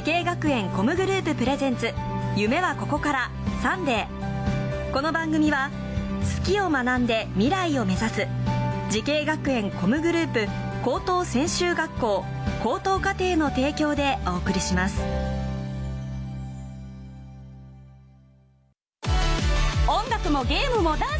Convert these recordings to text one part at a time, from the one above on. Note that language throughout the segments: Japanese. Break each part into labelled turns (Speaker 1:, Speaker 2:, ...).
Speaker 1: 滋慶学園 COM グループプレゼンツ夢はここからサンデー。この番組は好きを学んで未来を目指す滋慶学園 COM グループ高等専修学校高等課程の提供でお送りします。音楽もゲームもダンス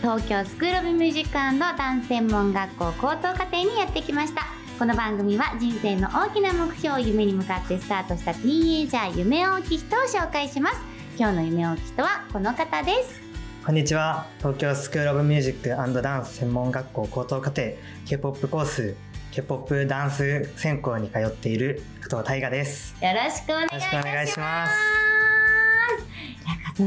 Speaker 2: 東京スクール・オブ・ミュージックダンス専門学校高等課程にやってきました。この番組は人生の大きな目標を夢に向かってスタートしたティーンエイジャー夢大きい人を紹介します。今日の夢大きい人はこの方です。
Speaker 3: こんにちは。東京スクール・オブ・ミュージックダンス専門学校高等課程 K-POP コース K-POP ダンス専攻に通っている加藤大我です。
Speaker 2: よろしくお願いします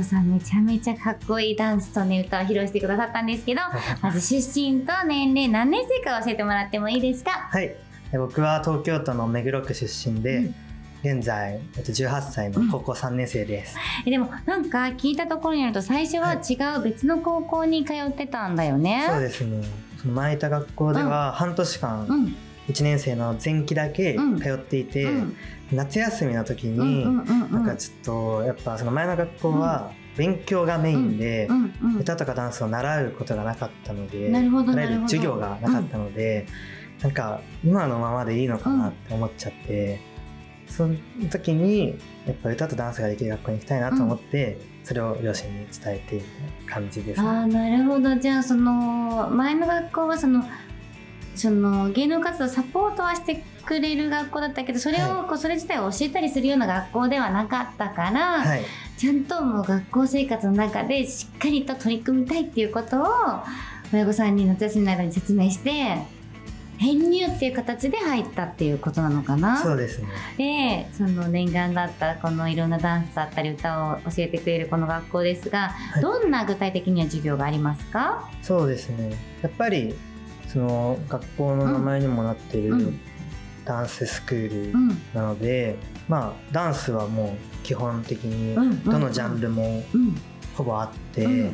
Speaker 2: さんめちゃめちゃかっこいいダンスとね歌を披露してくださったんですけどまず出身と年齢何年生か教えてもらってもいいですか？
Speaker 3: はい。僕は東京都の目黒区出身で、うん。現在、えっと、18歳の高校3年生です、
Speaker 2: うん、でもなんか聞いたところによると最初は違う別の高校に通ってたんだよね、
Speaker 3: はい、そうですね。その前いた学校では半年間、うん、1年生の前期だけ通っていて、うん、夏休みの時に、なんかちょっとやっぱその前の学校は勉強がメインで、歌とかダンスを習うことがなかったので習える授業がなかったので、うん、なんか今のままでいいのかなって思っちゃって。その時にやっぱ歌とダンスができる学校に行きたいなと思って、うん、それを両親に伝えている感じです、
Speaker 2: ね、あなるほど。じゃあその前の学校はそのその芸能活動サポートはしてくれる学校だったけどそれをこうそれ自体を教えたりするような学校ではなかったから、はい、ちゃんともう学校生活の中でしっかりと取り組みたいっていうことを親御さんに夏休みの間に説明して編入っていう形で入ったっていうことなのかな？
Speaker 3: そうです
Speaker 2: ね。でその念願だったこのいろんなダンスだったり歌を教えてくれるこの学校ですが、はい、どんな具体的には授業がありますか？
Speaker 3: そうですね。やっぱりその学校の名前にもなっている、うん、ダンススクールなので、うん、まあダンスはもう基本的にどのジャンルもほぼあって、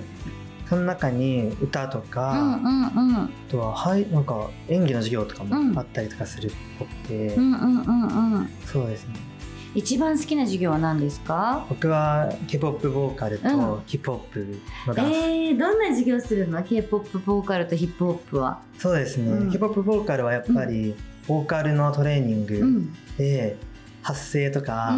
Speaker 3: その中に歌とか、あとははいなんか演技の授業とかもあったりとかするっぽくて、そうですね
Speaker 2: 一番好きな授業は何ですか？
Speaker 3: 僕は K-POP ボーカルとヒップホップのダンス、
Speaker 2: えー、どんな授業するの？K-POP ボーカルとヒップホップは。
Speaker 3: そうですね、うん、K-POP ボーカルはやっぱりボーカルのトレーニングで発声とか、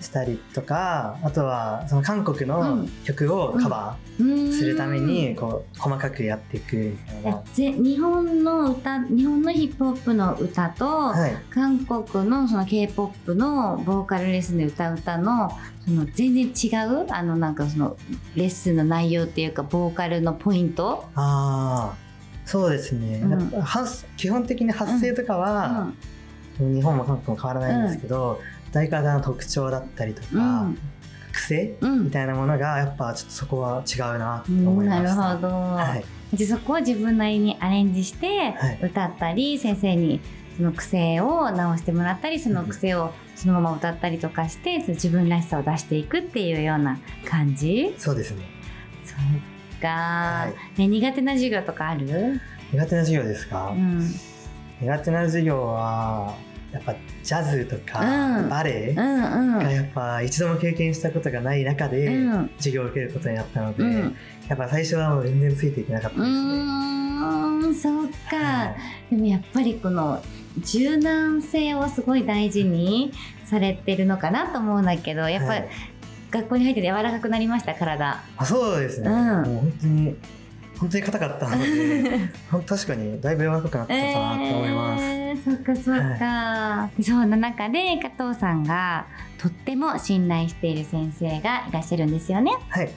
Speaker 3: したりとかあとはその韓国の曲をカバーするためにこう細かくやっていくみたいな。
Speaker 2: 日本の歌日本のヒップホップの歌と、はい、韓国のその k p o p のボーカルレッスンで歌う歌のその全然違うあのなんかそのレッスンの内容っていうかボーカルのポイント？
Speaker 3: ああそうですね、うん、基本的に発声とかは、うん、日本も韓国も変わらないんですけど、うん歌い方の特徴だったりとか、うん、癖、うん、みたいなものがやっぱちょっとそこは違うなと思いま
Speaker 2: した、なるほど、はい、でそこを自分なりにアレンジして歌ったり、はい、先生にその癖を直してもらったりその癖をそのまま歌ったりとかして、自分らしさを出していくっていうような感じ？
Speaker 3: そうですね。
Speaker 2: そうか、はい、ね、苦手な授業とかある？
Speaker 3: 苦手な授業ですか、うん、苦手な授業はやっぱジャズとかバレエがやっぱ一度も経験したことがない中で授業を受けることになったので、やっぱ最初はもう全然ついていけなかったですね。
Speaker 2: うんそうか、はい、でもやっぱりこの柔軟性をすごい大事にされてるのかなと思うんだけどやっぱり、学校に入ってて柔らかくなりました体。
Speaker 3: あそうですね、うん、もう本当に本当に硬かったので 確かにだいぶ柔らかくなったかなと思います、え
Speaker 2: ー、そっかそっか、はい、そんな中で加藤さんがとっても信頼している先生がいらっしゃるんですよね。
Speaker 3: はい。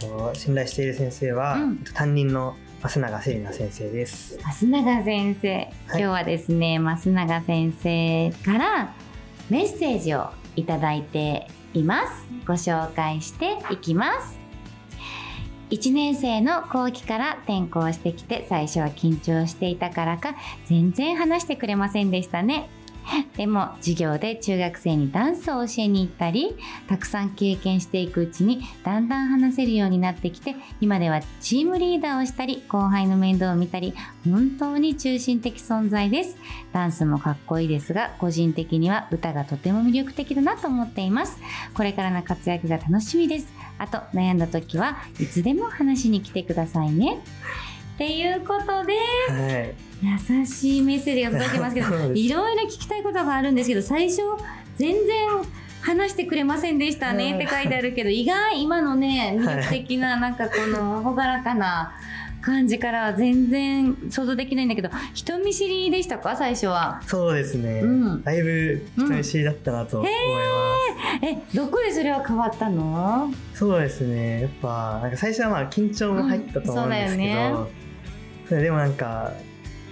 Speaker 3: と信頼している先生は、うん、担任の増永聖奈先生です。
Speaker 2: 増永先生、はい、今日はですね増永先生からメッセージをいただいています。ご紹介していきます1年生の後期から転校してきて最初は緊張していたからか全然話してくれませんでしたね。でも授業で中学生にダンスを教えに行ったりたくさん経験していくうちにだんだん話せるようになってきて今ではチームリーダーをしたり後輩の面倒を見たり本当に中心的存在です。ダンスもかっこいいですが個人的には歌がとても魅力的だなと思っています。これからの活躍が楽しみです。あと悩んだ時はいつでも話しに来てくださいね。っていうことです、はい。優しいメッセージが届きますけど いろいろ聞きたいことがあるんですけど最初全然話してくれませんでしたねって書いてあるけど 意外今のね魅力的ななんかこの朗らかな感じから全然想像できないんだけど人見知りでしたか？最初は。
Speaker 3: そうですね、うん、だいぶ人見知りだったなと思います、
Speaker 2: うん、えどこでそれは変わったの？
Speaker 3: そうですね。やっぱなんか最初はまあ緊張も入ったと思うんですけど、うんでもなんか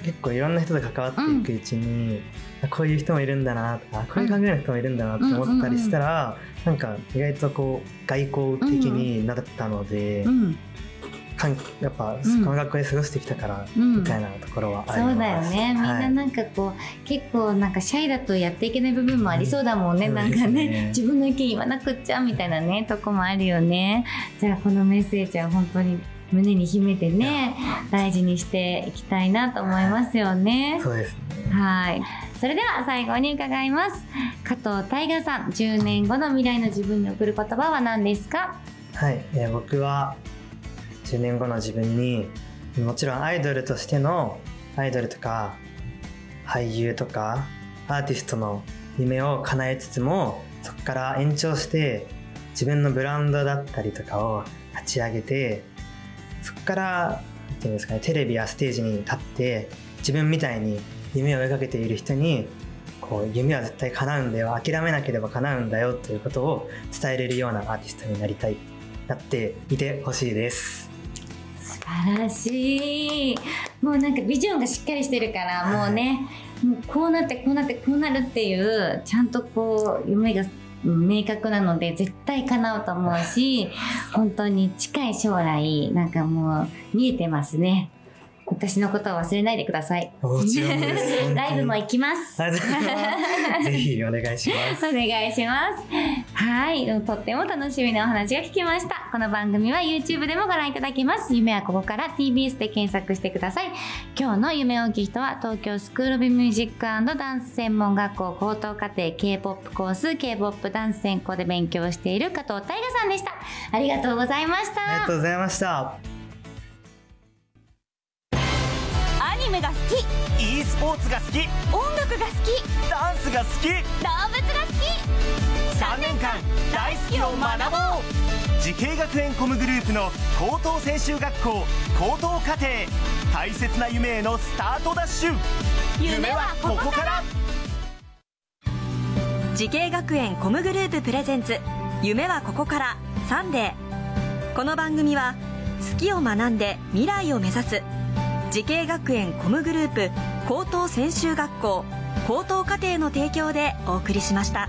Speaker 3: 結構いろんな人と関わっていくうちに、うん、こういう人もいるんだなとかこういう考えの人もいるんだなって思ったりしたら、うなんか意外とこう外交的になったので。うん。かんやっぱこの学校で過ごしてきたから、みたいなところはあります、
Speaker 2: そうだよね。みんななんかこう、はい、結構なんかシャイだとやっていけない部分もありそうだもんね、うん、なんかね、ね、自分の意見言わなくっちゃみたいなねとこもあるよね。じゃあこのメッセージは本当に胸に秘めてね大事にしていきたいなと思いますよね。
Speaker 3: そうですね。
Speaker 2: はい。それでは最後に伺います。加藤大河さん10年後の未来の自分に送る言葉は何ですか？
Speaker 3: はい、えー、僕は10年後の自分にもちろんアイドルとしてのアイドルとか俳優とかアーティストの夢を叶えつつもそこから延長して自分のブランドだったりとかを立ち上げてそこからていうんですかねテレビやステージに立って自分みたいに夢を追いかけている人にこう夢は絶対叶うんだよ諦めなければ叶うんだよということを伝えれるようなアーティストになりたいなっていてほしいです。
Speaker 2: 素晴らしい。もうなんかビジョンがしっかりしてるからもうね、はい、もうこうなってこうなってこうなるっていうちゃんとこう夢が明確なので絶対叶うと思うし本当に近い将来なんかもう見えてますね私のことを忘れないでください。
Speaker 3: もちろんです。
Speaker 2: ライブも行きます。
Speaker 3: ぜひお願いします。
Speaker 2: お願いします。はい。とっても楽しみなお話が聞きました。この番組は YouTube でもご覧いただけます。夢はここから TBS で検索してください。今日の夢大きい人は東京スクール・オブ・ミュージックダンス専門学校高等課程 K-POP コース K-POP ダンス専攻で勉強している加藤大我さんでした。ありがとうございました。
Speaker 3: ありがとうございました。
Speaker 1: メが好き。
Speaker 4: e スポーツが好き。
Speaker 1: 音楽が好き。
Speaker 4: ダンスが好き。動物
Speaker 1: が好き。
Speaker 4: 3年間大好きを学ぼう。慈恵学園コムグループの高等専修学校高等課程。大切な夢へのスタートダッシュ。夢はここから。
Speaker 1: 慈恵学園コムグループプレゼンツ。夢はここから。サンデー。この番組は好きを学んで未来を目指す慈恵学園コムグループ高等専修学校高等課程の提供でお送りしました。